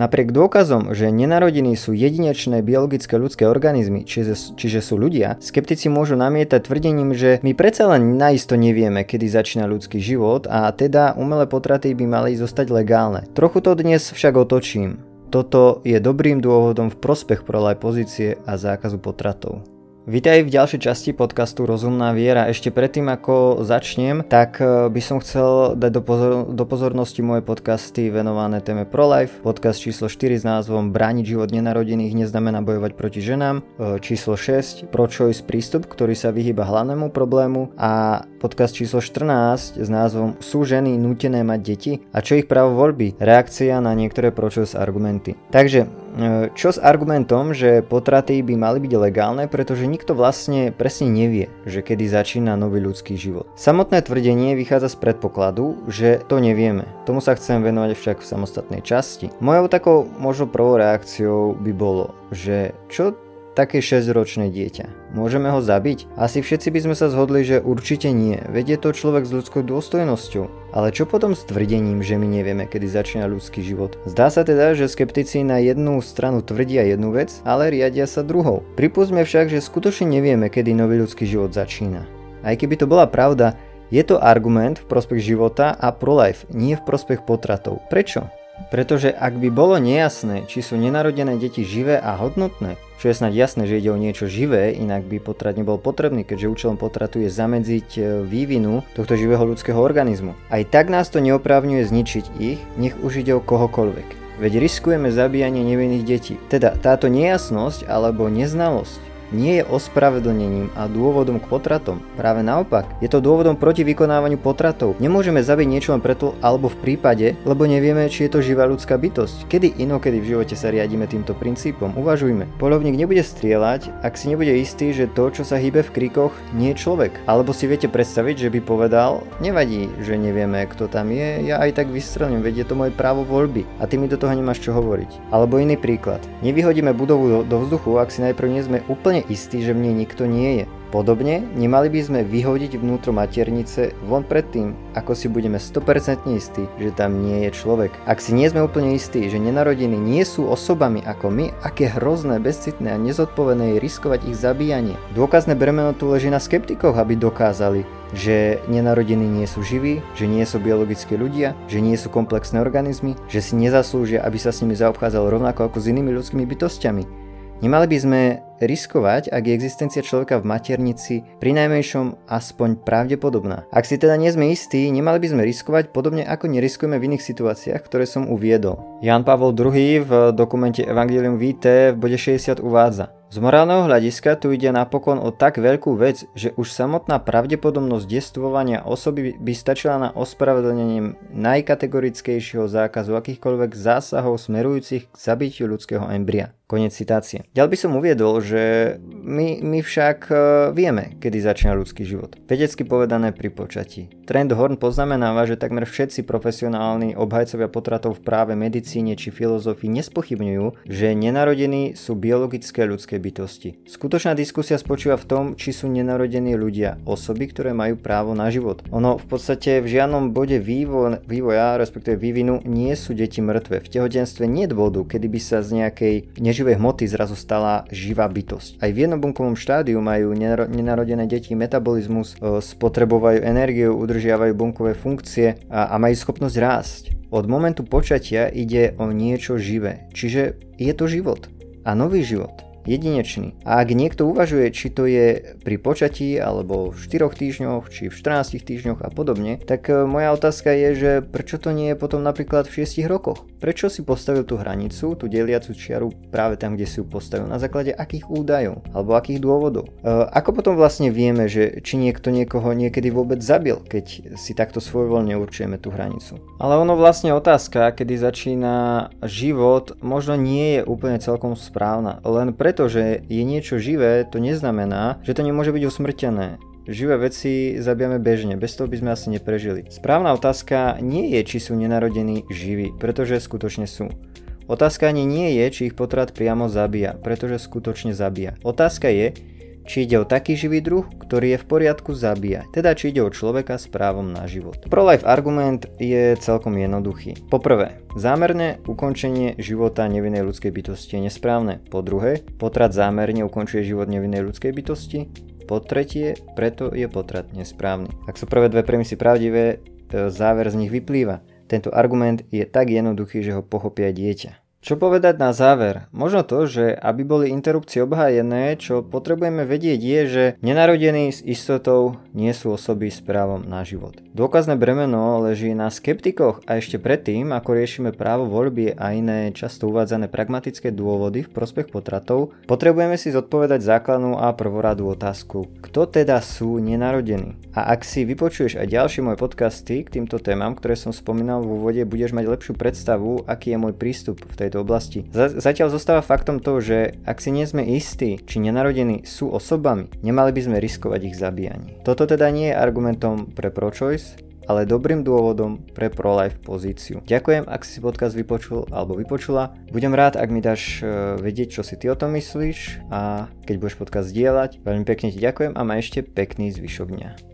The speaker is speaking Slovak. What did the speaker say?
Napriek dôkazom, že nenarodení sú jedinečné biologické ľudské organizmy, čiže, čiže sú ľudia, skeptici môžu namietať tvrdením, že my predsa len naisto nevieme, kedy začína ľudský život a teda umelé potraty by mali zostať legálne. Trochu to dnes však otočím. Toto je dobrým dôvodom v prospech prolaj pozície a zákazu potratov. Vítaj v ďalšej časti podcastu Rozumná viera. Ešte predtým, ako začnem, tak e, by som chcel dať do, pozor- do pozornosti moje podcasty venované téme ProLife. Podcast číslo 4 s názvom Brániť život nenarodených neznamená bojovať proti ženám. E, číslo 6 Pro-choice prístup, ktorý sa vyhýba hlavnému problému. A podcast číslo 14 s názvom Sú ženy nútené mať deti? A čo ich právo voľby? Reakcia na niektoré pro-choice argumenty. Takže čo s argumentom, že potraty by mali byť legálne, pretože nikto vlastne presne nevie, že kedy začína nový ľudský život. Samotné tvrdenie vychádza z predpokladu, že to nevieme. Tomu sa chcem venovať však v samostatnej časti. Mojou takou možno prvou reakciou by bolo, že čo také 6-ročné dieťa. Môžeme ho zabiť? Asi všetci by sme sa zhodli, že určite nie, veď je to človek s ľudskou dôstojnosťou. Ale čo potom s tvrdením, že my nevieme, kedy začína ľudský život? Zdá sa teda, že skeptici na jednu stranu tvrdia jednu vec, ale riadia sa druhou. Pripustme však, že skutočne nevieme, kedy nový ľudský život začína. Aj keby to bola pravda, je to argument v prospech života a pro-life, nie v prospech potratov. Prečo? Pretože ak by bolo nejasné, či sú nenarodené deti živé a hodnotné, čo je snáď jasné, že ide o niečo živé, inak by potrat nebol potrebný, keďže účelom potratu je zamedziť e, vývinu tohto živého ľudského organizmu. Aj tak nás to neoprávňuje zničiť ich, nech už ide o kohokoľvek. Veď riskujeme zabíjanie nevinných detí. Teda táto nejasnosť alebo neznalosť nie je ospravedlnením a dôvodom k potratom. Práve naopak, je to dôvodom proti vykonávaniu potratov. Nemôžeme zabiť niečo len preto alebo v prípade, lebo nevieme, či je to živá ľudská bytosť. Kedy inokedy v živote sa riadíme týmto princípom? Uvažujme. Polovník nebude strieľať, ak si nebude istý, že to, čo sa hýbe v kríkoch, nie je človek. Alebo si viete predstaviť, že by povedal, nevadí, že nevieme, kto tam je, ja aj tak vystrelím, veď je to moje právo voľby a ty mi do toho nemáš čo hovoriť. Alebo iný príklad. Nevyhodíme budovu do, do vzduchu, ak si najprv nie sme úplne úplne istý, že v nej nikto nie je. Podobne, nemali by sme vyhodiť vnútro maternice von pred tým, ako si budeme 100% istí, že tam nie je človek. Ak si nie sme úplne istí, že nenarodení nie sú osobami ako my, aké hrozné, bezcitné a nezodpovedné je riskovať ich zabíjanie. Dôkazné bremeno tu leží na skeptikoch, aby dokázali, že nenarodení nie sú živí, že nie sú biologické ľudia, že nie sú komplexné organizmy, že si nezaslúžia, aby sa s nimi zaobchádzalo rovnako ako s inými ľudskými bytostiami. Nemali by sme riskovať, ak je existencia človeka v maternici pri najmenšom aspoň pravdepodobná. Ak si teda nie sme istí, nemali by sme riskovať podobne ako neriskujeme v iných situáciách, ktoré som uviedol. Jan Pavol II v dokumente Evangelium Vitae v bode 60 uvádza z morálneho hľadiska tu ide napokon o tak veľkú vec, že už samotná pravdepodobnosť destvovania osoby by stačila na ospravedlnenie najkategorickejšieho zákazu akýchkoľvek zásahov smerujúcich k zabitiu ľudského embria. Konec citácie. Ďal by som uviedol, že my, my však e, vieme, kedy začína ľudský život. Vedecky povedané pri počatí. Trend Horn poznamenáva, že takmer všetci profesionálni obhajcovia potratov v práve medicíne či filozofii nespochybňujú, že nenarodení sú biologické ľudské bytosti. Skutočná diskusia spočíva v tom, či sú nenarodení ľudia osoby, ktoré majú právo na život. Ono v podstate v žiadnom bode vývo- vývoja, respektíve vývinu, nie sú deti mŕtve. V tehotenstve nie je bodu, kedy by sa z nejakej neživej hmoty zrazu stala živá bytosť. Aj v jednobunkovom štádiu majú nenarodené deti metabolizmus, e, spotrebovajú energiu, udržiavajú bunkové funkcie a, a majú schopnosť rásť. Od momentu počatia ide o niečo živé, čiže je to život a nový život jedinečný. A ak niekto uvažuje, či to je pri počatí, alebo v 4 týždňoch, či v 14 týždňoch a podobne, tak e, moja otázka je, že prečo to nie je potom napríklad v 6 rokoch? Prečo si postavil tú hranicu, tú deliacu čiaru práve tam, kde si ju postavil? Na základe akých údajov? Alebo akých dôvodov? E, ako potom vlastne vieme, že či niekto niekoho niekedy vôbec zabil, keď si takto svojvoľne určujeme tú hranicu? Ale ono vlastne otázka, kedy začína život, možno nie je úplne celkom správna. Len pre preto, že je niečo živé, to neznamená, že to nemôže byť usmrtené. Živé veci zabijame bežne, bez toho by sme asi neprežili. Správna otázka nie je, či sú nenarodení živí, pretože skutočne sú. Otázka ani nie je, či ich potrat priamo zabíja, pretože skutočne zabíja. Otázka je, či ide o taký živý druh, ktorý je v poriadku zabíjať, teda či ide o človeka s právom na život. Pro-life argument je celkom jednoduchý. Poprvé, zámerné ukončenie života nevinnej ľudskej bytosti je nesprávne. Po druhé, potrat zámerne ukončuje život nevinnej ľudskej bytosti. Po tretie, preto je potrat nesprávny. Ak sú prvé dve premisy pravdivé, e, záver z nich vyplýva. Tento argument je tak jednoduchý, že ho pochopia dieťa. Čo povedať na záver? Možno to, že aby boli interrupcie obhájené, čo potrebujeme vedieť je, že nenarodení s istotou nie sú osoby s právom na život. Dôkazné bremeno leží na skeptikoch a ešte predtým, ako riešime právo voľby a iné často uvádzané pragmatické dôvody v prospech potratov, potrebujeme si zodpovedať základnú a prvoradú otázku. Kto teda sú nenarodení? A ak si vypočuješ aj ďalšie moje podcasty k týmto témam, ktoré som spomínal v úvode, budeš mať lepšiu predstavu, aký je môj prístup v tej tejto oblasti. Zatiaľ zostáva faktom to, že ak si nie sme istí, či nenarodení sú osobami, nemali by sme riskovať ich zabíjanie. Toto teda nie je argumentom pre pro-choice, ale dobrým dôvodom pre pro-life pozíciu. Ďakujem, ak si podcast vypočul alebo vypočula. Budem rád, ak mi dáš e, vedieť, čo si ty o tom myslíš a keď budeš podcast zdieľať. Veľmi pekne ti ďakujem a ma ešte pekný zvyšok dňa.